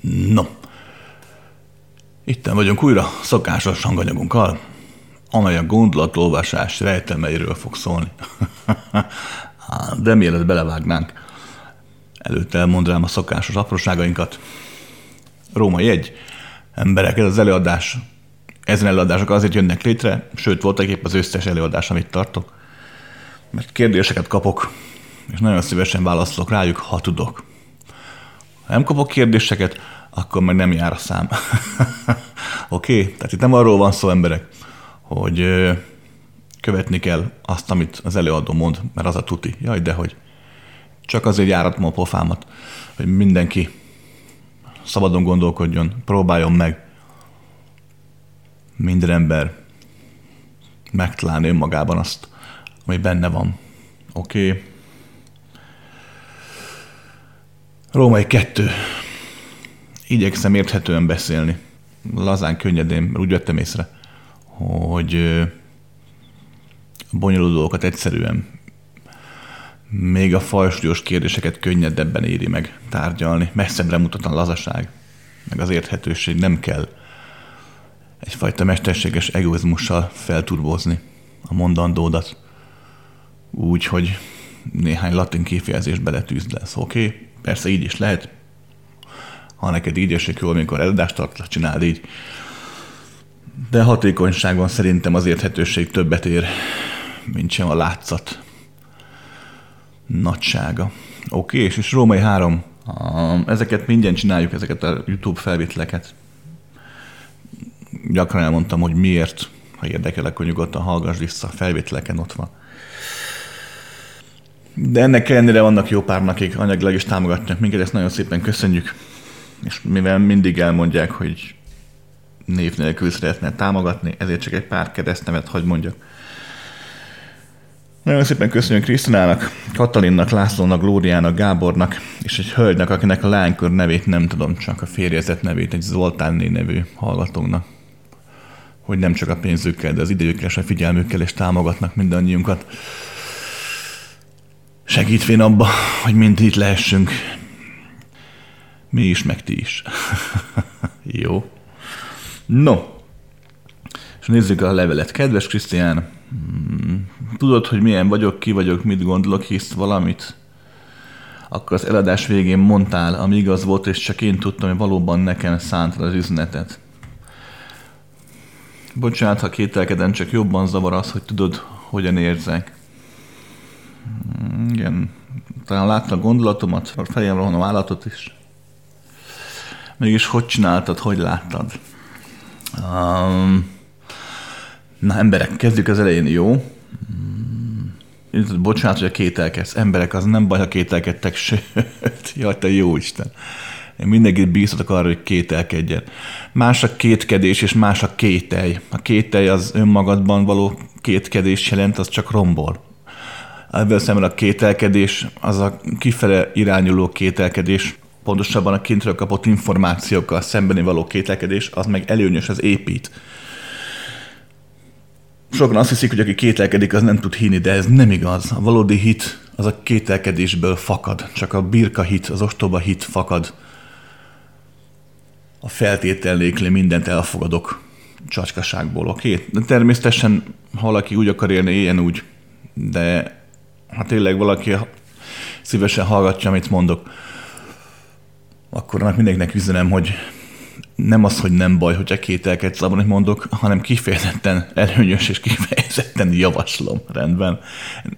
No, itten vagyunk újra szokásos hanganyagunkkal, amely a gondolatolvasás rejtelmeiről fog szólni. De mielőtt belevágnánk, előtte elmondanám a szokásos apróságainkat. Római egy emberek, ez az előadás, ezen előadások azért jönnek létre, sőt voltak épp az összes előadás, amit tartok, mert kérdéseket kapok, és nagyon szívesen válaszolok rájuk, ha tudok. Ha nem kapok kérdéseket, akkor meg nem jár a szám. Oké? okay? Tehát itt nem arról van szó, emberek, hogy követni kell azt, amit az előadó mond, mert az a tuti. Jaj, de hogy. Csak azért járatom a pofámat, hogy mindenki szabadon gondolkodjon, próbáljon meg. Minden ember megtalálni önmagában azt, ami benne van. Oké? Okay? Római kettő. Igyekszem érthetően beszélni. Lazán, könnyedén, mert úgy vettem észre, hogy bonyolult dolgokat egyszerűen még a fajsúlyos kérdéseket könnyedebben éri meg tárgyalni. Messzebbre mutatlan lazaság, meg az érthetőség nem kell egyfajta mesterséges egoizmussal felturbozni a mondandódat úgy, hogy néhány latin kifejezést beletűzd lesz. Oké, okay? Persze így is lehet. Ha neked így esik jól, amikor eladást tartasz, csináld így. De hatékonyságban szerintem az érthetőség többet ér, mint sem a látszat nagysága. Oké, és, és Római 3. Ezeket mindjárt csináljuk, ezeket a YouTube felvételeket. Gyakran elmondtam, hogy miért, ha érdekel, akkor nyugodtan hallgass vissza, a felvételeken ott van. De ennek ellenére vannak jó pár, akik anyagilag is támogatnak minket, ezt nagyon szépen köszönjük. És mivel mindig elmondják, hogy név nélkül szeretne támogatni, ezért csak egy pár keresztnevet hagy mondjak. Nagyon szépen köszönjük Krisztinának, Katalinnak, Lászlónak, Glóriának, Gábornak, és egy hölgynek, akinek a lánykör nevét nem tudom, csak a férjezet nevét, egy Zoltán nevű hallgatónak. Hogy nem csak a pénzükkel, de az idejükkel és a figyelmükkel is támogatnak mindannyiunkat. Segítvén abba, hogy mind itt lehessünk. Mi is, meg ti is. Jó. No. És nézzük a levelet. Kedves Krisztián, Hmm. Tudod, hogy milyen vagyok, ki vagyok, mit gondolok, hisz valamit? Akkor az eladás végén mondtál, ami igaz volt, és csak én tudtam, hogy valóban nekem szántad az üzenetet. Bocsánat, ha kételkedem, csak jobban zavar az, hogy tudod, hogyan érzek. Hmm, igen, talán látta a gondolatomat, a fejemre van a állatot is. Mégis hogy csináltad, hogy láttad? Um, Na emberek, kezdjük az elején, jó? Bocsánat, hogy a kételkedsz. Emberek, az nem baj, ha kételkedtek, sőt, jaj, te jó Isten. Én mindenkit bíztatok arra, hogy kételkedjen. Más a kétkedés, és más a kételj. A kételj az önmagadban való kétkedés jelent, az csak rombol. Ebből szemben a kételkedés, az a kifele irányuló kételkedés, pontosabban a kintről kapott információkkal szembeni való kételkedés, az meg előnyös, az épít sokan azt hiszik, hogy aki kételkedik, az nem tud hinni, de ez nem igaz. A valódi hit az a kételkedésből fakad. Csak a birka hit, az ostoba hit fakad. A feltétel nélkül mindent elfogadok csacskaságból, oké? Okay? De természetesen, ha valaki úgy akar élni, éljen úgy. De ha tényleg valaki szívesen hallgatja, amit mondok, akkor annak mindenkinek üzenem, hogy nem az, hogy nem baj, hogyha kételkedsz abban, hogy mondok, hanem kifejezetten előnyös és kifejezetten javaslom. Rendben.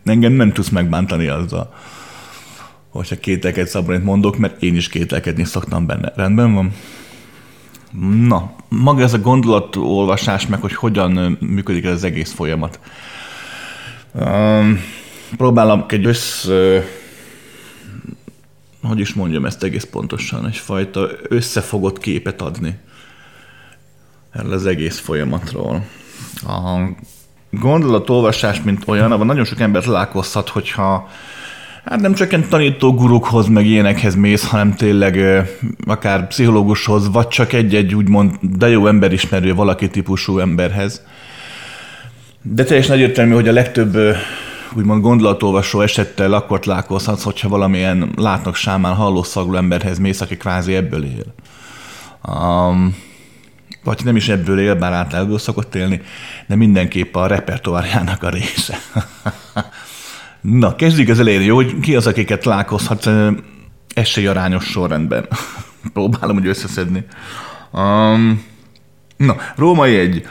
Engem nem tudsz megbántani azzal, hogyha kételkedsz abban, hogy mondok, mert én is kételkedni szoktam benne. Rendben van? Na, maga ez a gondolatolvasás, meg hogy hogyan működik ez az egész folyamat. Um, próbálom egy össz, hogy is mondjam ezt egész pontosan, egyfajta összefogott képet adni erről az egész folyamatról. A gondolatolvasás, mint olyan, abban nagyon sok ember találkozhat, hogyha hát nem csak ilyen tanító gurukhoz, meg ilyenekhez mész, hanem tényleg akár pszichológushoz, vagy csak egy-egy úgymond de jó emberismerő valaki típusú emberhez. De teljesen egyértelmű, hogy a legtöbb úgymond gondolatolvasó esettel akkor találkozhatsz, hogyha valamilyen látnak sámán hallószagló emberhez mész, aki kvázi ebből él. Um, vagy nem is ebből él, bár át ebből szokott élni, de mindenképp a repertoárjának a része. Na, kezdjük az elején, hogy ki az, akiket találkozhat esélyarányos sorrendben. Próbálom hogy összeszedni. Um, na, római egy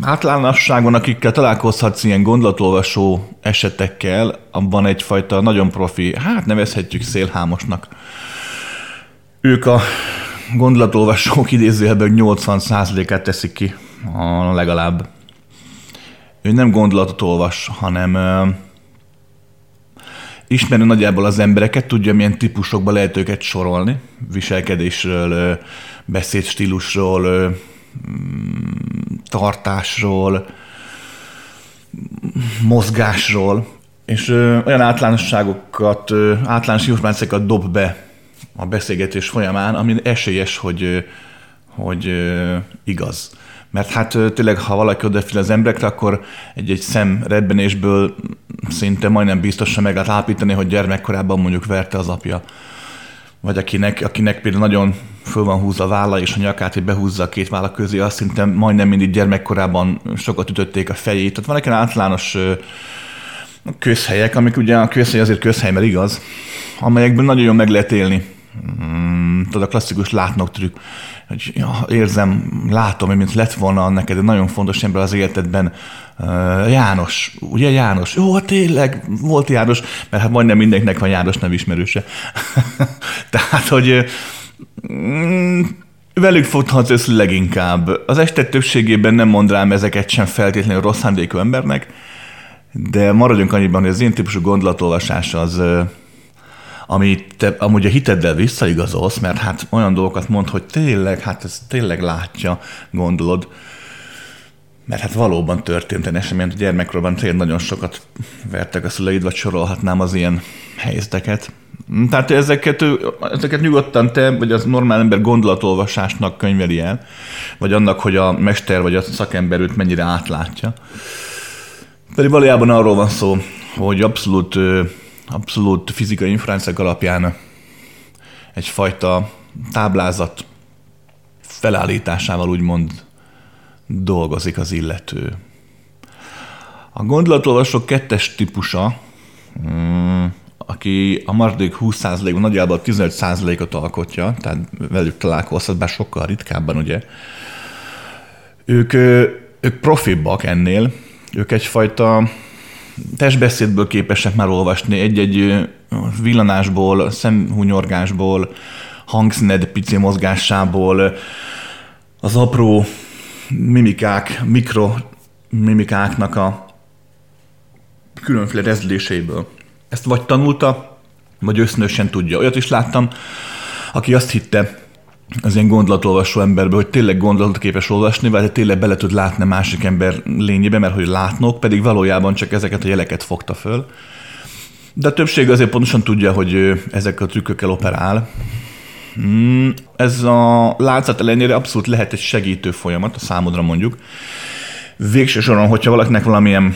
általánosságon, akikkel találkozhatsz ilyen gondolatolvasó esetekkel, abban egyfajta nagyon profi, hát nevezhetjük szélhámosnak. Ők a gondolatolvasók idézőjelben 80%-át teszik ki, a legalább. Ő nem gondolatot olvas, hanem ismeri nagyjából az embereket, tudja, milyen típusokba lehet őket sorolni, viselkedésről, beszédstílusról, tartásról, mozgásról, és olyan általánosságokat, általános információkat dob be a beszélgetés folyamán, ami esélyes, hogy, hogy igaz. Mert hát tényleg, ha valaki odafiel az emberekre, akkor egy-egy szem redbenésből szinte majdnem biztosan meg lehet állapítani, hogy gyermekkorában mondjuk verte az apja. Vagy akinek, akinek például nagyon föl van húzva a válla, és a nyakát, hogy behúzza a két válla közé, azt szinte majdnem mindig gyermekkorában sokat ütötték a fejét. Tehát vannak ilyen általános közhelyek, amik ugye a közhely azért közhely, mert igaz, amelyekben nagyon jól meg lehet élni. Hmm, tudod, a klasszikus látnok trükk hogy ja, érzem, látom, hogy mint lett volna neked egy nagyon fontos ember az életedben, János, ugye János? Jó, hát tényleg, volt János, mert hát majdnem mindenkinek van János ismerőse. Tehát, hogy mm, velük futhatsz össze leginkább. Az este többségében nem mond rám ezeket sem feltétlenül rossz szándékú embernek, de maradjunk annyiban, hogy az én típusú gondolatolvasás az, amit te amúgy a hiteddel visszaigazolsz, mert hát olyan dolgokat mond, hogy tényleg, hát ez tényleg látja, gondolod, mert hát valóban történt egy esemény, a gyermekkorban tényleg nagyon sokat vertek a szüleid, vagy sorolhatnám az ilyen helyzeteket. Tehát ezeket, ezeket nyugodtan te, vagy az normál ember gondolatolvasásnak könyveli el, vagy annak, hogy a mester vagy a szakember őt mennyire átlátja. Pedig valójában arról van szó, hogy abszolút abszolút fizikai inferenciák alapján egyfajta táblázat felállításával úgymond dolgozik az illető. A gondolatolvasók kettes típusa, mm, aki a maradék 20%-ban nagyjából 15%-ot alkotja, tehát velük találkozhat, bár sokkal ritkábban, ugye. Ők, ők profibbak ennél, ők egyfajta testbeszédből képesek már olvasni, egy-egy villanásból, szemhunyorgásból, hangszíned pici mozgásából, az apró mimikák, mikro mimikáknak a különféle rezdüléséből. Ezt vagy tanulta, vagy össznősen tudja. Olyat is láttam, aki azt hitte, az ilyen gondolatolvasó emberbe, hogy tényleg gondolatot képes olvasni, vagy tényleg bele tud látni másik ember lényébe, mert hogy látnok, pedig valójában csak ezeket a jeleket fogta föl. De a többség azért pontosan tudja, hogy ezekkel a trükkökkel operál. Hmm, ez a látszat ellenére abszolút lehet egy segítő folyamat a számodra mondjuk. Végső soron, hogyha valakinek valamilyen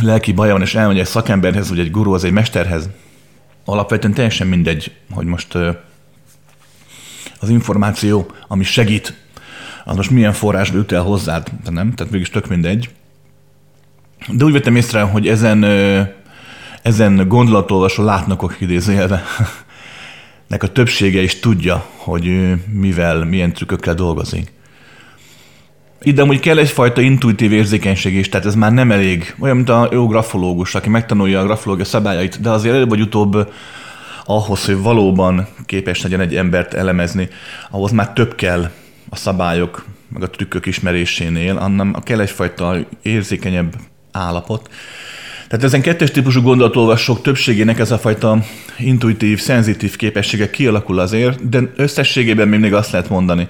lelki baja van, és elmegy egy szakemberhez, vagy egy gurúhoz, egy mesterhez, alapvetően teljesen mindegy, hogy most az információ, ami segít, az most milyen forrásból jut el hozzád, de nem? Tehát mégis tök mindegy. De úgy vettem észre, hogy ezen, ezen gondolatolvasó látnokok idézőjelve, nek a többsége is tudja, hogy mivel, milyen trükkökkel dolgozik. Ide amúgy kell egyfajta intuitív érzékenység is, tehát ez már nem elég. Olyan, mint a jó grafológus, aki megtanulja a grafológia szabályait, de azért előbb vagy utóbb ahhoz, hogy valóban képes legyen egy embert elemezni, ahhoz már több kell a szabályok, meg a trükkök ismerésénél, annak kell egyfajta érzékenyebb állapot. Tehát ezen kettes típusú gondolatolvasók többségének ez a fajta intuitív, szenzitív képessége kialakul azért, de összességében még azt lehet mondani,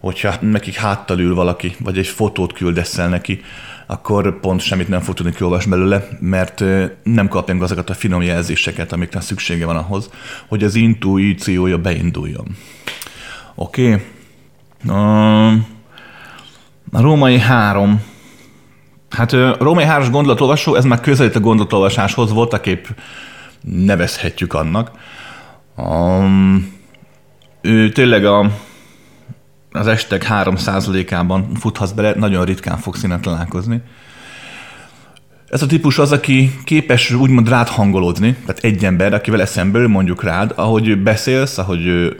hogyha nekik háttal ül valaki, vagy egy fotót küldeszel neki, akkor pont semmit nem fog tudni kiolvasni belőle, mert nem kapják azokat a finom jelzéseket, amikre szüksége van ahhoz, hogy az intuíciója beinduljon. Oké? Okay. A római három. Hát római háros gondolatolvasó, ez már közelít a gondolatolvasáshoz, voltaképp nevezhetjük annak. Um, ő tényleg a az estek 3%-ában futhatsz bele, nagyon ritkán fogsz innen találkozni. Ez a típus az, aki képes úgymond rád hangolódni, tehát egy ember, akivel eszemből mondjuk rád, ahogy beszélsz, ahogy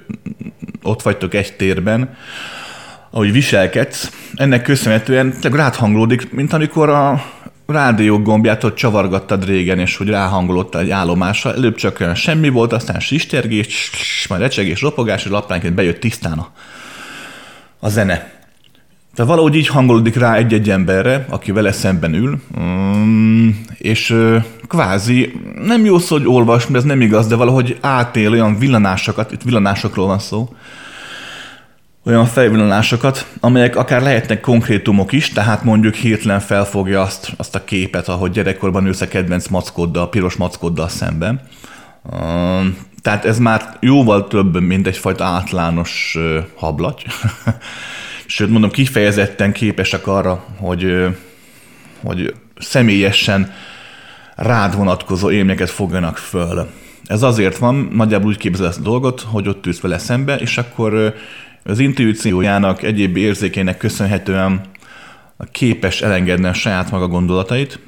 ott vagytok egy térben, ahogy viselkedsz, ennek köszönhetően rád hangolódik, mint amikor a rádió gombját ott csavargattad régen, és hogy ráhangolódtál egy állomásra, előbb csak olyan semmi volt, aztán sistergés, majd recsegés, ropogás, és lapánként bejött tisztán a, a zene. Tehát valahogy így hangolódik rá egy-egy emberre, aki vele szemben ül, mm, és kvázi, nem jó szó, hogy olvas, mert ez nem igaz, de valahogy átél olyan villanásokat, itt villanásokról van szó, olyan felvillanásokat, amelyek akár lehetnek konkrétumok is, tehát mondjuk hirtelen felfogja azt, azt a képet, ahogy gyerekkorban ülsz a kedvenc mackoddal, a piros mackoddal szemben. Tehát ez már jóval több, mint egyfajta átlános hablaty. Sőt, mondom, kifejezetten képesek arra, hogy, hogy személyesen rád vonatkozó élményeket fogjanak föl. Ez azért van, nagyjából úgy képzel a dolgot, hogy ott ülsz vele szembe, és akkor az intuíciójának, egyéb érzékének köszönhetően képes elengedni a saját maga gondolatait,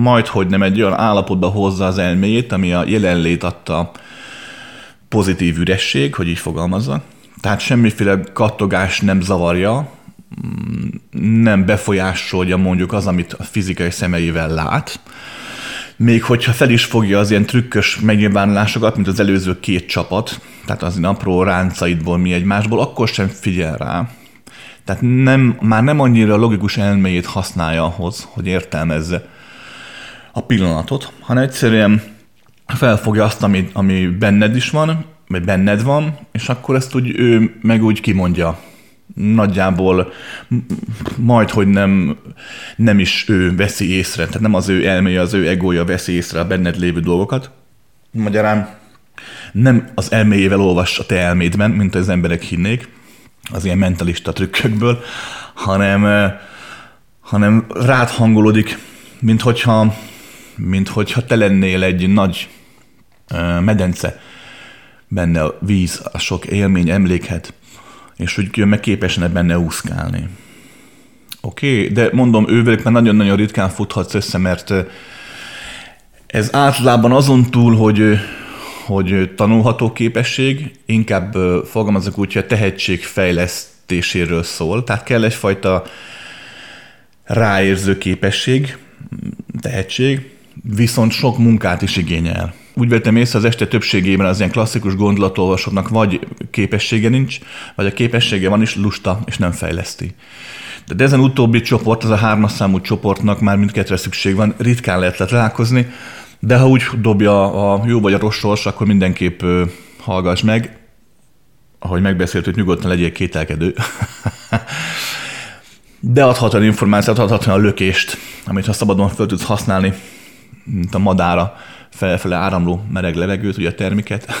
majd hogy nem egy olyan állapotba hozza az elméjét, ami a jelenlét adta pozitív üresség, hogy így fogalmazza. Tehát semmiféle kattogás nem zavarja, nem befolyásolja mondjuk az, amit a fizikai szemeivel lát, még hogyha fel is fogja az ilyen trükkös megnyilvánulásokat, mint az előző két csapat, tehát az apró ráncaidból mi egymásból, akkor sem figyel rá. Tehát nem, már nem annyira logikus elméjét használja ahhoz, hogy értelmezze a pillanatot, hanem egyszerűen felfogja azt, ami, ami benned is van, vagy benned van, és akkor ezt úgy ő meg úgy kimondja nagyjából majd, hogy nem, nem is ő veszi észre, tehát nem az ő elméje, az ő egója veszi észre a benned lévő dolgokat. Magyarán nem az elméjével olvas a te elmédben, mint az emberek hinnék, az ilyen mentalista trükkökből, hanem, hanem rád hangolódik, mint hogyha, mint hogyha te lennél egy nagy medence, benne a víz, a sok élmény, emlékhet, és hogy meg képesen benne úszkálni. Oké, okay, de mondom, ővelük már nagyon-nagyon ritkán futhatsz össze, mert ez általában azon túl, hogy, hogy tanulható képesség, inkább fogalmazok úgy, hogy a tehetség fejlesztéséről szól, tehát kell egyfajta ráérző képesség, tehetség, viszont sok munkát is igényel. Úgy vettem észre az este többségében az ilyen klasszikus gondolatolvasóknak vagy képessége nincs, vagy a képessége van is, lusta, és nem fejleszti. De ezen utóbbi csoport, az a hármas számú csoportnak már mindkettőre szükség van, ritkán lehet találkozni, de ha úgy dobja a jó vagy a rossz sors, akkor mindenképp hallgass meg, ahogy megbeszéltük, nyugodtan legyél kételkedő. de adhat olyan információt, adhat olyan lökést, amit ha szabadon fel tudsz használni, mint a madára felfele áramló mereg levegőt, ugye a termiket,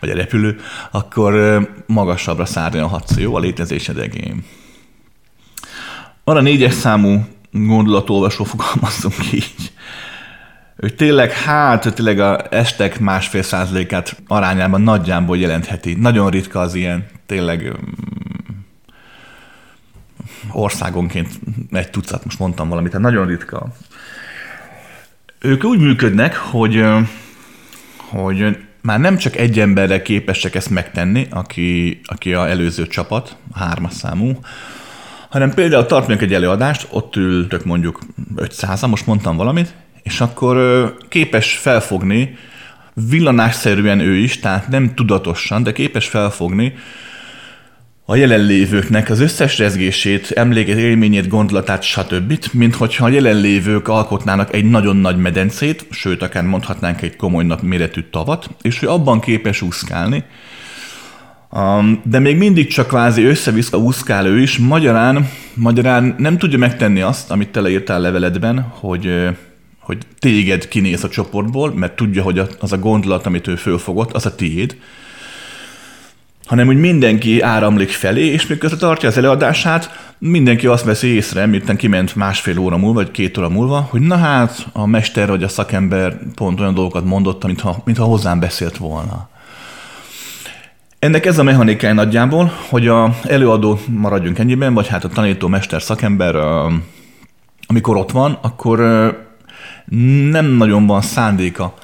vagy a repülő, akkor magasabbra szárnyalhatsz, jó, a létezésed egén. Van a négyes számú gondolatolvasó, fogalmazzunk így, ő tényleg, hát tényleg a estek másfél százalékát arányában nagyjából jelentheti. Nagyon ritka az ilyen, tényleg országonként egy tucat, most mondtam valamit, tehát nagyon ritka. Ők úgy működnek, hogy, hogy már nem csak egy emberre képesek ezt megtenni, aki, aki a előző csapat, a hármas számú, hanem például tartunk egy előadást, ott ültök mondjuk 500 most mondtam valamit, és akkor képes felfogni, villanásszerűen ő is, tehát nem tudatosan, de képes felfogni, a jelenlévőknek az összes rezgését, emléket, élményét, gondolatát, stb., mint hogyha a jelenlévők alkotnának egy nagyon nagy medencét, sőt, akár mondhatnánk egy komoly nap méretű tavat, és ő abban képes úszkálni, um, de még mindig csak kvázi össze-vissza úszkál ő is, magyarán, magyarán nem tudja megtenni azt, amit te leírtál leveledben, hogy, hogy téged kinéz a csoportból, mert tudja, hogy az a gondolat, amit ő fölfogott, az a tiéd, hanem úgy mindenki áramlik felé, és miközben tartja az előadását, mindenki azt veszi észre, miután kiment másfél óra múlva, vagy két óra múlva, hogy na hát, a mester vagy a szakember pont olyan dolgokat mondott, mintha, mintha hozzám beszélt volna. Ennek ez a mechanikája nagyjából, hogy a előadó maradjunk ennyiben, vagy hát a tanító mester szakember, amikor ott van, akkor nem nagyon van szándéka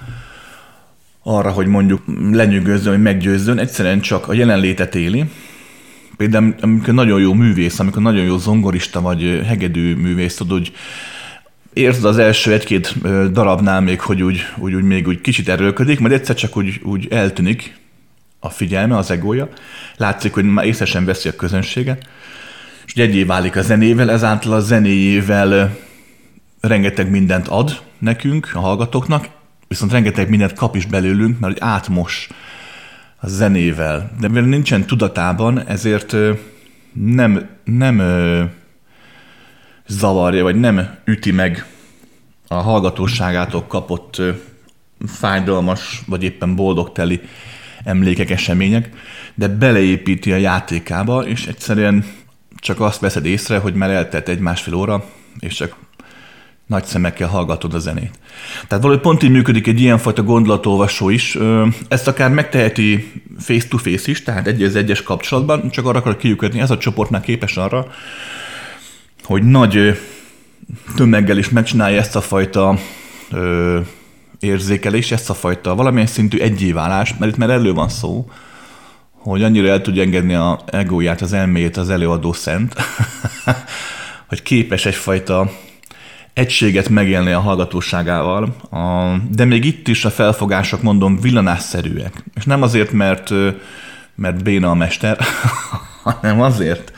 arra, hogy mondjuk lenyűgözzön, hogy meggyőzzön, egyszerűen csak a jelenlétet éli. Például amikor nagyon jó művész, amikor nagyon jó zongorista vagy hegedű művész, tudod, hogy érzed az első egy-két darabnál még, hogy úgy, úgy, úgy még úgy kicsit erőlködik, majd egyszer csak úgy, úgy eltűnik a figyelme, az egója. Látszik, hogy már észre sem veszi a közönséget. És egyé válik a zenével, ezáltal a zenéjével rengeteg mindent ad nekünk, a hallgatóknak, viszont rengeteg mindent kap is belőlünk, mert hogy átmos a zenével. De mivel nincsen tudatában, ezért nem, nem zavarja, vagy nem üti meg a hallgatóságától kapott fájdalmas, vagy éppen boldogteli emlékek, események, de beleépíti a játékába, és egyszerűen csak azt veszed észre, hogy már eltelt egy másfél óra, és csak nagy szemekkel hallgatod a zenét. Tehát valahogy pont így működik egy ilyenfajta gondolatolvasó is. Ezt akár megteheti face-to-face is, tehát egy az egyes kapcsolatban, csak arra akarok kiukadni, ez a csoportnál képes arra, hogy nagy tömeggel is megcsinálja ezt a fajta ö, érzékelés, ezt a fajta valamilyen szintű egyéválást, mert itt már elő van szó, hogy annyira el tudja engedni a egóját, az elméjét az előadó szent, hogy képes egyfajta egységet megélni a hallgatóságával, de még itt is a felfogások, mondom, villanásszerűek. És nem azért, mert, mert béna a mester, hanem azért,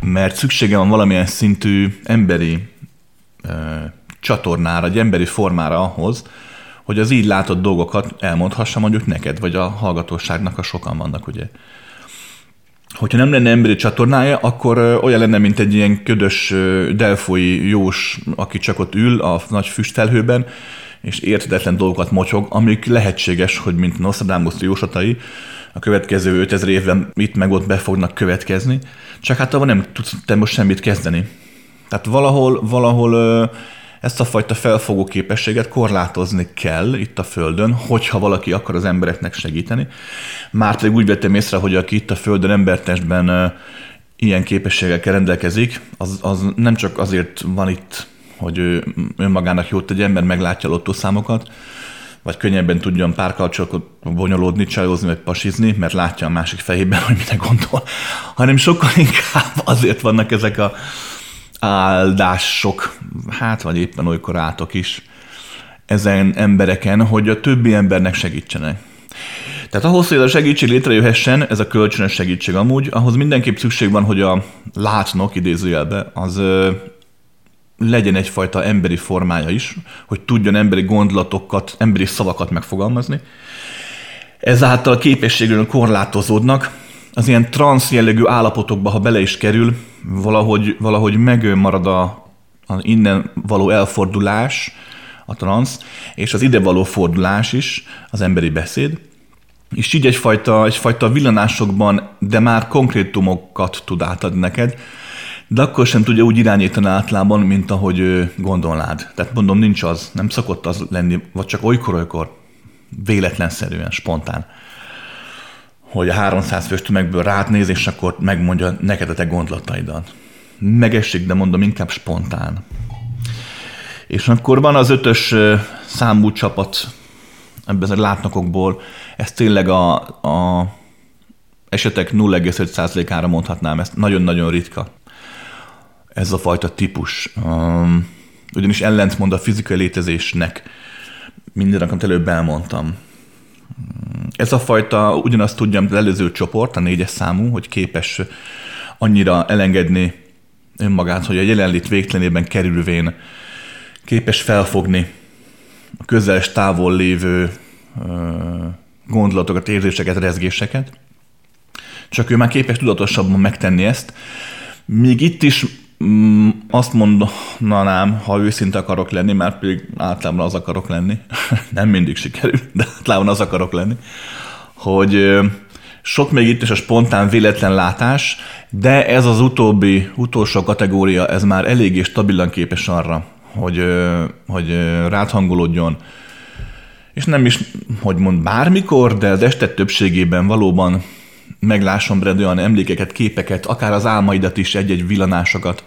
mert szüksége van valamilyen szintű emberi csatornára, egy emberi formára ahhoz, hogy az így látott dolgokat elmondhassa mondjuk neked, vagy a hallgatóságnak, a sokan vannak, ugye. Hogyha nem lenne emberi csatornája, akkor olyan lenne, mint egy ilyen ködös delfoi jós, aki csak ott ül a nagy füstfelhőben, és érthetetlen dolgokat mocsog, amik lehetséges, hogy mint Nostradamus jósatai, a következő 5000 évben itt meg ott be fognak következni, csak hát abban nem tudsz te most semmit kezdeni. Tehát valahol, valahol ezt a fajta felfogó képességet korlátozni kell itt a Földön, hogyha valaki akar az embereknek segíteni. Már pedig úgy vettem észre, hogy aki itt a Földön embertestben ilyen képességekkel rendelkezik, az, az nem csak azért van itt, hogy ő önmagának jót tegyen, mert meglátja a lottószámokat, vagy könnyebben tudjon párkapcsolatot bonyolódni, csajozni, vagy pasizni, mert látja a másik fejében, hogy mire gondol, hanem sokkal inkább azért vannak ezek a áldások, hát vagy éppen olykor átok is ezen embereken, hogy a többi embernek segítsenek. Tehát ahhoz, hogy ez a segítség létrejöhessen, ez a kölcsönös segítség amúgy, ahhoz mindenképp szükség van, hogy a látnok idézőjelbe, az ö, legyen egyfajta emberi formája is, hogy tudjon emberi gondolatokat, emberi szavakat megfogalmazni. Ezáltal képességről korlátozódnak, az ilyen transz jellegű állapotokba, ha bele is kerül, valahogy, valahogy megmarad a, a innen való elfordulás, a transz, és az ide való fordulás is, az emberi beszéd, és így egyfajta, egyfajta villanásokban, de már konkrétumokat tud átadni neked, de akkor sem tudja úgy irányítani általában, mint ahogy gondolnád. Tehát mondom, nincs az, nem szokott az lenni, vagy csak olykor-olykor, véletlenszerűen, spontán hogy a 300 fős tömegből rád néz, és akkor megmondja neked a te gondolataidat. Megessik, de mondom, inkább spontán. És akkor van az ötös számú csapat ebben a látnokokból, ez tényleg a, a esetek 0,5%-ára mondhatnám, ezt nagyon-nagyon ritka. Ez a fajta típus. Um, ugyanis ellentmond a fizikai létezésnek minden, amit előbb elmondtam. Ez a fajta ugyanazt tudja, az előző csoport, a négyes számú, hogy képes annyira elengedni önmagát, hogy a jelenlét végtelenében kerülvén képes felfogni a közeles távol lévő gondolatokat, érzéseket, rezgéseket. Csak ő már képes tudatosabban megtenni ezt. Míg itt is azt mondanám, ha őszinte akarok lenni, mert pedig általában az akarok lenni, nem mindig sikerül, de általában az akarok lenni, hogy sok még itt is a spontán véletlen látás, de ez az utóbbi, utolsó kategória, ez már eléggé stabilan képes arra, hogy, hogy ráthangolódjon, és nem is, hogy mond bármikor, de az este többségében valóban meglásson benned olyan emlékeket, képeket, akár az álmaidat is, egy-egy villanásokat,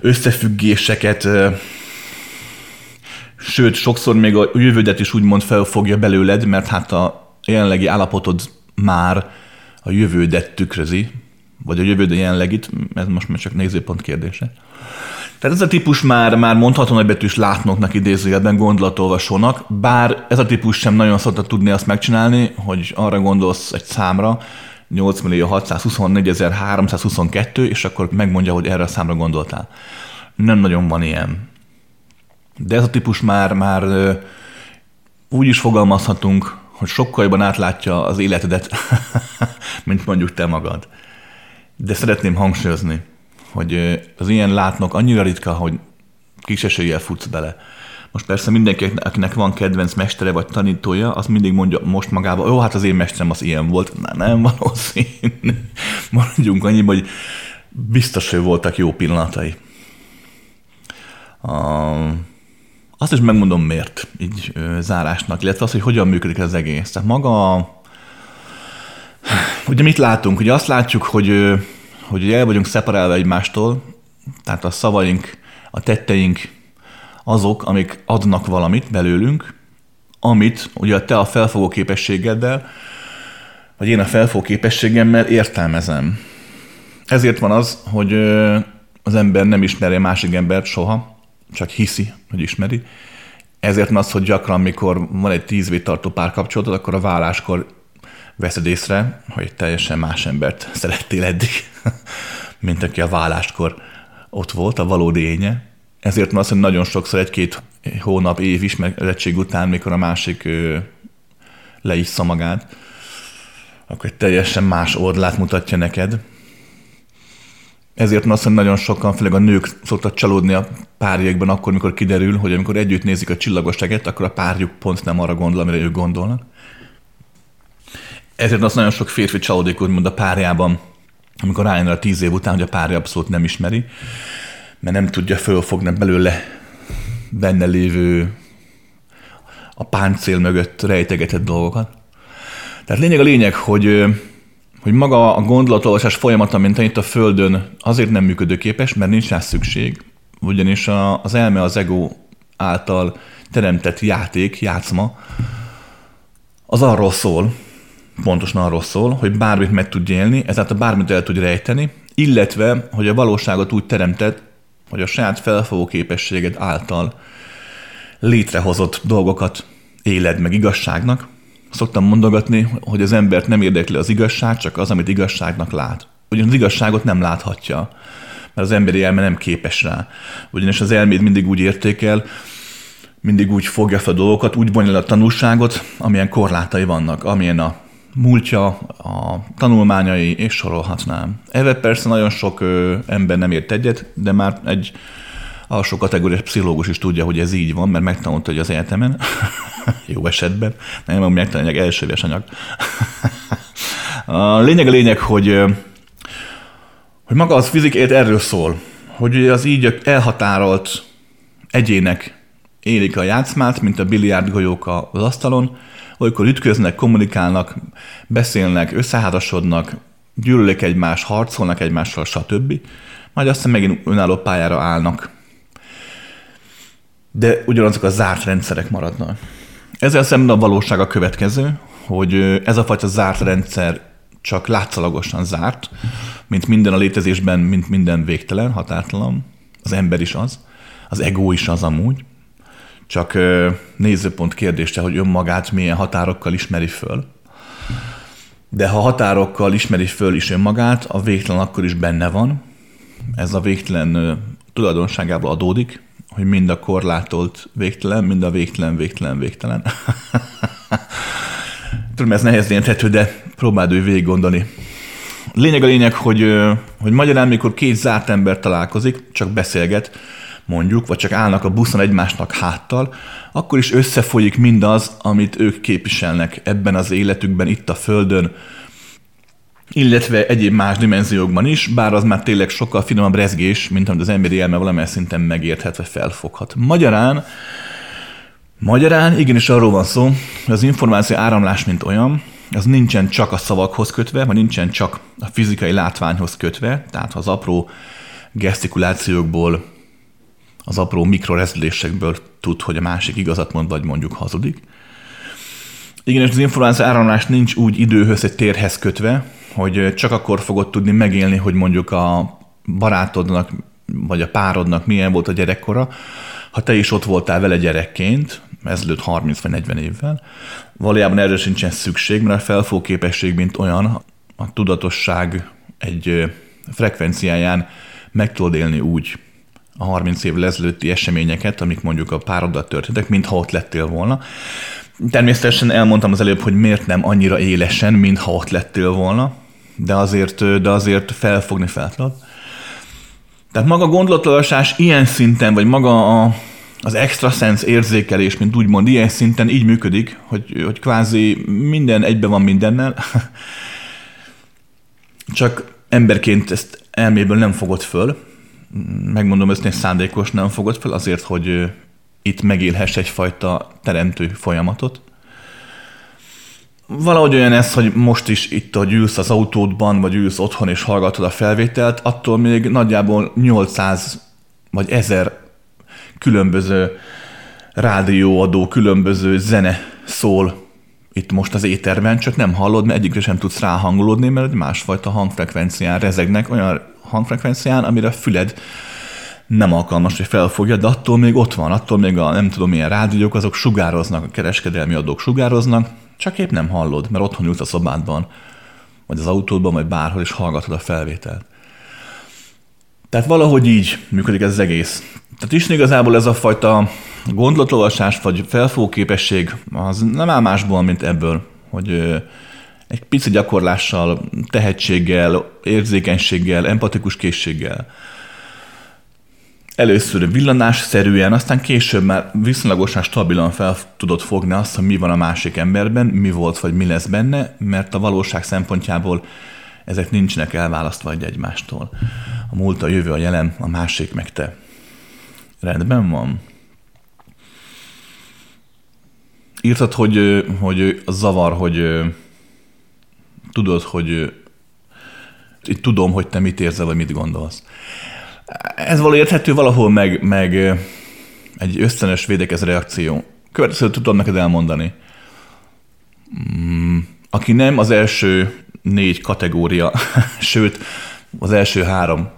összefüggéseket, sőt, sokszor még a jövődet is úgymond felfogja belőled, mert hát a jelenlegi állapotod már a jövődet tükrözi, vagy a jövőd jelenlegit, ez most már csak nézőpont kérdése. Tehát ez a típus már, már mondható nagybetűs látnoknak idézőjelben gondolatolvasónak, bár ez a típus sem nagyon szokta tudni azt megcsinálni, hogy arra gondolsz egy számra, 8.624.322, és akkor megmondja, hogy erre a számra gondoltál. Nem nagyon van ilyen. De ez a típus már, már úgy is fogalmazhatunk, hogy sokkal jobban átlátja az életedet, mint mondjuk te magad. De szeretném hangsúlyozni, hogy az ilyen látnok annyira ritka, hogy kis eséllyel futsz bele. Most persze mindenki, akinek van kedvenc mestere vagy tanítója, az mindig mondja most magába, jó, hát az én mesterem az ilyen volt. Na, nem valószínű. Mondjunk annyiba, hogy biztos, hogy voltak jó pillanatai. Uh, azt is megmondom miért, így ö, zárásnak, illetve az, hogy hogyan működik az egész. Tehát maga, ugye mit látunk? Ugye azt látjuk, hogy, hogy el vagyunk szeparálva egymástól, tehát a szavaink, a tetteink azok, amik adnak valamit belőlünk, amit ugye te a felfogó képességeddel, vagy én a felfogó képességemmel értelmezem. Ezért van az, hogy az ember nem ismeri a másik embert soha, csak hiszi, hogy ismeri. Ezért van az, hogy gyakran, mikor van egy tíz év tartó párkapcsolatod, akkor a válláskor veszed észre, hogy teljesen más embert szerettél eddig, mint aki a válláskor ott volt, a valódi énye. Ezért van az, hogy nagyon sokszor egy-két hónap, év ismerettség után, mikor a másik leissza magát, akkor egy teljesen más oldalát mutatja neked, ezért van az, hogy nagyon sokan, főleg a nők szoktak csalódni a párjékban akkor, mikor kiderül, hogy amikor együtt nézik a csillagosságet, akkor a párjuk pont nem arra gondol, amire ők gondolnak. Ezért az nagyon sok férfi csalódik úgymond a párjában, amikor rájön a tíz év után, hogy a párja abszolút nem ismeri, mert nem tudja fölfogni belőle benne lévő a páncél mögött rejtegetett dolgokat. Tehát lényeg a lényeg, hogy hogy maga a gondolatolvasás folyamata, mint itt a Földön, azért nem működőképes, mert nincs rá szükség, ugyanis a, az elme az ego által teremtett játék, játszma, az arról szól, pontosan arról szól, hogy bármit meg tud élni, ezáltal bármit el tud rejteni, illetve, hogy a valóságot úgy teremtett, hogy a saját felfogó képességed által létrehozott dolgokat éled meg igazságnak, Szoktam mondogatni, hogy az embert nem érdekli az igazság, csak az, amit igazságnak lát. Ugyanis az igazságot nem láthatja, mert az emberi elme nem képes rá. Ugyanis az elméd mindig úgy értékel, mindig úgy fogja fel a dolgokat, úgy vonja a tanulságot, amilyen korlátai vannak, amilyen a múltja, a tanulmányai, és sorolhatnám. Ebben persze nagyon sok ö, ember nem ért egyet, de már egy alsó kategóriás pszichológus is tudja, hogy ez így van, mert megtanulta, hogy az egyetemen, jó esetben, nem mondom, megtanulják első éves anyag. a lényeg a lényeg, hogy, hogy maga az fizikét erről szól, hogy az így elhatárolt egyének élik a játszmát, mint a biliárdgolyók az asztalon, olykor ütköznek, kommunikálnak, beszélnek, összeházasodnak, gyűlölik egymást, harcolnak egymással, stb. Majd aztán megint önálló pályára állnak de ugyanazok a zárt rendszerek maradnak. Ezzel szemben a valóság a következő, hogy ez a fajta zárt rendszer csak látszalagosan zárt, mint minden a létezésben, mint minden végtelen, határtalan. Az ember is az, az ego is az amúgy. Csak nézőpont kérdése, hogy önmagát milyen határokkal ismeri föl. De ha határokkal ismeri föl is önmagát, a végtelen akkor is benne van. Ez a végtelen tulajdonságából adódik, hogy mind a korlátolt végtelen, mind a végtelen, végtelen, végtelen. Tudom, ez nehéz érthető, de próbáld ő végig gondolni. Lényeg a lényeg, hogy, hogy magyarán, mikor két zárt ember találkozik, csak beszélget, mondjuk, vagy csak állnak a buszon egymásnak háttal, akkor is összefolyik mindaz, amit ők képviselnek ebben az életükben, itt a Földön, illetve egyéb más dimenziókban is, bár az már tényleg sokkal finomabb rezgés, mint amit az emberi elme valamely szinten megérthet, vagy felfoghat. Magyarán, magyarán igenis arról van szó, hogy az információ áramlás, mint olyan, az nincsen csak a szavakhoz kötve, vagy nincsen csak a fizikai látványhoz kötve, tehát az apró gesztikulációkból, az apró mikrorezdülésekből tud, hogy a másik igazat mond, vagy mondjuk hazudik. Igen, és az információ áramlás nincs úgy időhöz, egy térhez kötve, hogy csak akkor fogod tudni megélni, hogy mondjuk a barátodnak, vagy a párodnak milyen volt a gyerekkora, ha te is ott voltál vele gyerekként, ezelőtt 30 vagy 40 évvel, valójában erre sincsen szükség, mert a felfogóképesség, mint olyan, a tudatosság egy frekvenciáján meg tudod élni úgy a 30 évvel ezelőtti eseményeket, amik mondjuk a pároddal történtek, mintha ott lettél volna. Természetesen elmondtam az előbb, hogy miért nem annyira élesen, mintha ott lettél volna, de azért, de azért felfogni fel tudod. Tehát maga a gondolatolvasás ilyen szinten, vagy maga a, az extra sense érzékelés, mint úgymond ilyen szinten így működik, hogy, hogy kvázi minden egybe van mindennel, csak emberként ezt elméből nem fogod föl, megmondom ezt szándékos nem fogod föl, azért, hogy itt megélhess egyfajta teremtő folyamatot. Valahogy olyan ez, hogy most is itt, hogy ülsz az autódban, vagy ülsz otthon és hallgatod a felvételt, attól még nagyjából 800 vagy 1000 különböző rádióadó, különböző zene szól itt most az éterben, csak nem hallod, mert egyikre sem tudsz ráhangolódni, mert egy másfajta hangfrekvencián rezegnek, olyan hangfrekvencián, amire a füled nem alkalmas, hogy felfogja, de attól még ott van, attól még a nem tudom milyen rádiók, azok sugároznak, a kereskedelmi adók sugároznak, csak épp nem hallod, mert otthon ülsz a szobádban, vagy az autódban, vagy bárhol, és hallgatod a felvételt. Tehát valahogy így működik ez az egész. Tehát is igazából ez a fajta gondolatolvasás, vagy felfogóképesség, az nem áll másból, mint ebből, hogy egy pici gyakorlással, tehetséggel, érzékenységgel, empatikus készséggel, először villanásszerűen, aztán később már viszonylagosan stabilan fel tudod fogni azt, hogy mi van a másik emberben, mi volt vagy mi lesz benne, mert a valóság szempontjából ezek nincsenek elválasztva egy egymástól. A múlt, a jövő, a jelen, a másik meg te. Rendben van. Írtad, hogy, hogy a zavar, hogy tudod, hogy itt tudom, hogy te mit érzel, vagy mit gondolsz. Ez való érthető valahol meg, meg egy ösztönös védekező reakció. Következőt tudom neked elmondani. Mm, aki nem az első négy kategória, sőt, az első három,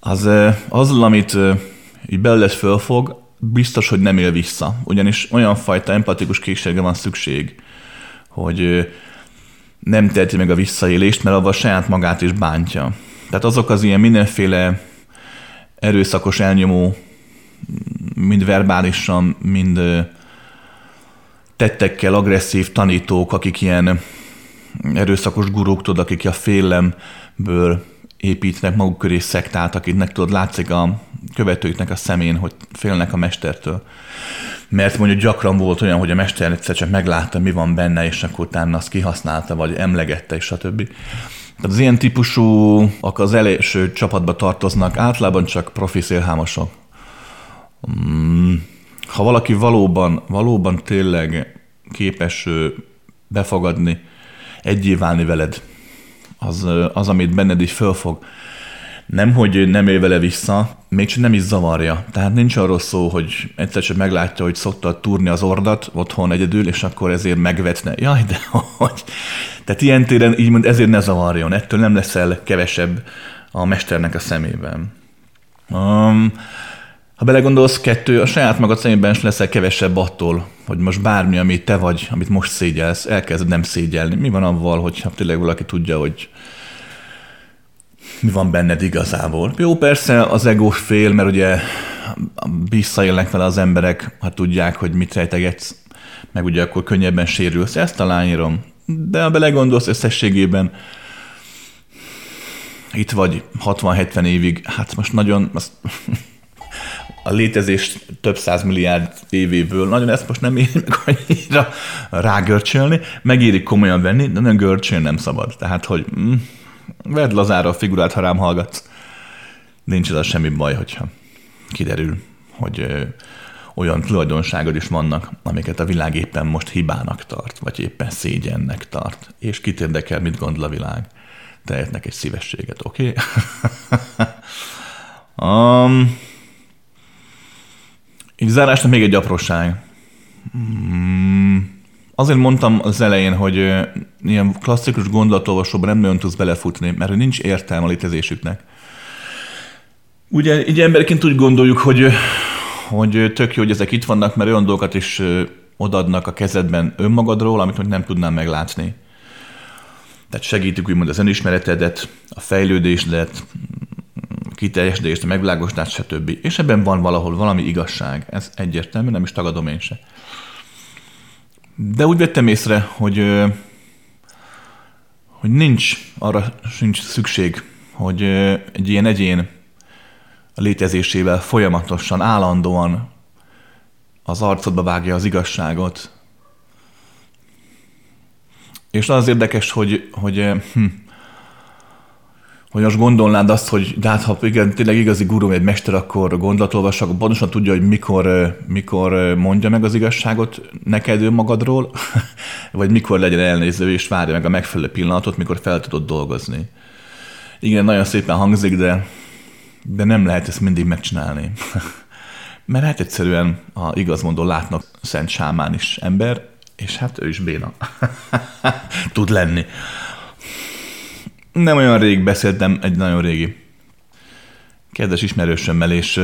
az azzal, amit így belőle fölfog, biztos, hogy nem él vissza. Ugyanis olyan fajta empatikus készségre van szükség, hogy nem teheti meg a visszaélést, mert avval saját magát is bántja. Tehát azok az ilyen mindenféle erőszakos elnyomó, mind verbálisan, mind tettekkel agresszív tanítók, akik ilyen erőszakos gurúk, tudod, akik a félelemből építnek maguk köré szektát, akiknek tudod, látszik a követőiknek a szemén, hogy félnek a mestertől. Mert mondjuk gyakran volt olyan, hogy a mester egyszer csak meglátta, mi van benne, és akkor utána azt kihasználta, vagy emlegette, és stb. Tehát az ilyen típusú, az első csapatba tartoznak, általában csak profi szélhámosok. Mm, ha valaki valóban, valóban tényleg képes befogadni, egyé válni veled, az, az amit benned is fölfog, nem, hogy nem él vele vissza, még csak nem is zavarja. Tehát nincs arról szó, hogy egyszer csak meglátja, hogy szokta túrni az ordat otthon egyedül, és akkor ezért megvetne. Jaj, de hogy. Tehát ilyen téren így mond, ezért ne zavarjon. Ettől nem leszel kevesebb a mesternek a szemében. Um, ha belegondolsz, kettő, a saját magad szemében is leszel kevesebb attól, hogy most bármi, amit te vagy, amit most szégyelsz, elkezd nem szégyelni. Mi van avval, hogyha tényleg valaki tudja, hogy mi van benned igazából. Jó, persze az ego fél, mert ugye visszaélnek vele az emberek, ha tudják, hogy mit rejtegetsz, meg ugye akkor könnyebben sérülsz. Ezt talán írom. De ha belegondolsz összességében, itt vagy 60-70 évig, hát most nagyon, azt, a létezés több száz milliárd évéből, nagyon ezt most nem éri meg annyira rágörcsölni, megéri komolyan venni, de nagyon görcsölni nem szabad. Tehát, hogy mm, Vedd lazára a figurát, ha rám hallgatsz. Nincs ez semmi baj, hogyha kiderül, hogy ö, olyan tulajdonságod is vannak, amiket a világ éppen most hibának tart, vagy éppen szégyennek tart. És kit érdekel, mit gondol a világ. Tehetnek egy szívességet, oké? Okay? um, így zárásnak még egy apróság. Um, azért mondtam az elején, hogy ilyen klasszikus gondolatolvasóban nem nagyon tudsz belefutni, mert nincs értelme a létezésüknek. Ugye így emberként úgy gondoljuk, hogy, hogy tök jó, hogy ezek itt vannak, mert olyan dolgokat is odadnak a kezedben önmagadról, amit nem tudnám meglátni. Tehát segítik úgymond az önismeretedet, a fejlődésedet, kiteljesedést, megvilágosítást, stb. És ebben van valahol valami igazság. Ez egyértelmű, nem is tagadom én se. De úgy vettem észre, hogy, hogy nincs, arra nincs szükség, hogy egy ilyen egyén létezésével folyamatosan, állandóan az arcodba vágja az igazságot. És az érdekes, hogy, hogy hm, hogy most gondolnád azt, hogy hát ha igen, tényleg igazi guru egy mester, akkor gondolatolvas, akkor pontosan tudja, hogy mikor, mikor mondja meg az igazságot neked önmagadról, vagy mikor legyen elnéző, és várja meg a megfelelő pillanatot, mikor fel tudod dolgozni. Igen, nagyon szépen hangzik, de, de nem lehet ezt mindig megcsinálni. Mert hát egyszerűen a igazmondó látnak Szent Sámán is ember, és hát ő is béna. Tud lenni. Nem olyan rég beszéltem egy nagyon régi kedves ismerősömmel, és,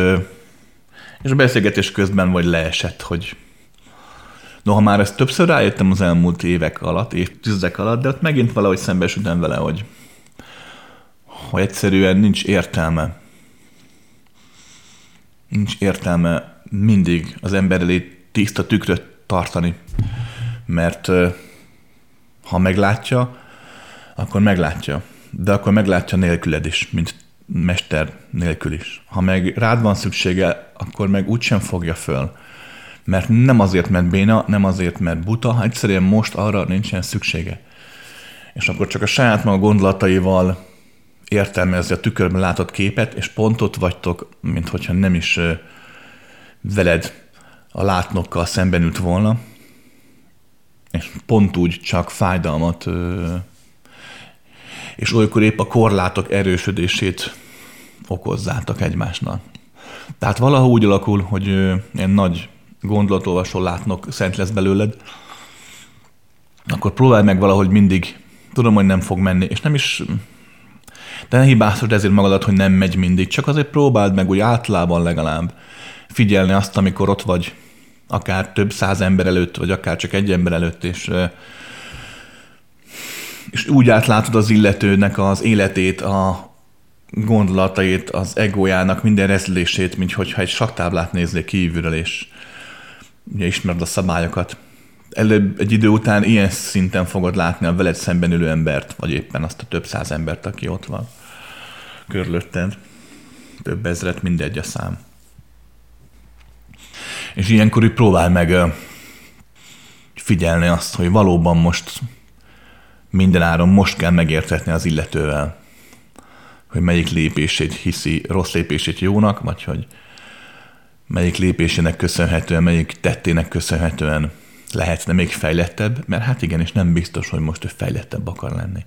és a beszélgetés közben vagy leesett, hogy noha már ezt többször rájöttem az elmúlt évek alatt, évtizedek alatt, de ott megint valahogy szembesültem vele, hogy, hogy egyszerűen nincs értelme. Nincs értelme mindig az ember elé tiszta tükröt tartani, mert ha meglátja, akkor meglátja de akkor meglátja nélküled is, mint mester nélkül is. Ha meg rád van szüksége, akkor meg úgysem fogja föl. Mert nem azért, mert béna, nem azért, mert buta, egyszerűen most arra nincsen szüksége. És akkor csak a saját maga gondolataival értelmezi a tükörben látott képet, és pontot vagytok, mint hogyha nem is veled a látnokkal szemben ült volna, és pont úgy csak fájdalmat és olykor épp a korlátok erősödését okozzátok egymásnak. Tehát valaha úgy alakul, hogy ilyen nagy gondolatolvasó látnok szent lesz belőled, akkor próbálj meg valahogy mindig, tudom, hogy nem fog menni, és nem is, de ne hibázod ezért magadat, hogy nem megy mindig, csak azért próbáld meg úgy általában legalább figyelni azt, amikor ott vagy, akár több száz ember előtt, vagy akár csak egy ember előtt, és és úgy átlátod az illetőnek az életét, a gondolatait, az egójának minden rezlését, mint hogyha egy saktáblát néznék kívülről, és ugye ismered a szabályokat. Előbb egy idő után ilyen szinten fogod látni a veled szemben ülő embert, vagy éppen azt a több száz embert, aki ott van körülötted. Több ezret, mindegy a szám. És ilyenkor úgy próbál meg figyelni azt, hogy valóban most mindenáron most kell megértetni az illetővel, hogy melyik lépését hiszi rossz lépését jónak, vagy hogy melyik lépésének köszönhetően, melyik tettének köszönhetően lehetne még fejlettebb, mert hát igen, és nem biztos, hogy most ő fejlettebb akar lenni,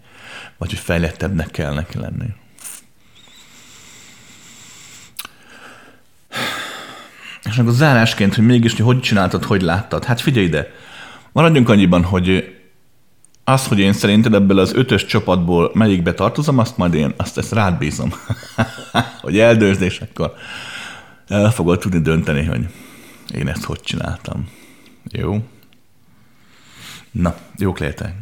vagy hogy fejlettebbnek kell neki lenni. És akkor zárásként, hogy mégis, hogy hogy csináltad, hogy láttad? Hát figyelj ide, maradjunk annyiban, hogy az, hogy én szerinted ebből az ötös csapatból melyikbe tartozom, azt majd én azt ezt rád bízom. hogy eldőzd, és akkor el fogod tudni dönteni, hogy én ezt hogy csináltam. Jó? Na, jók létek.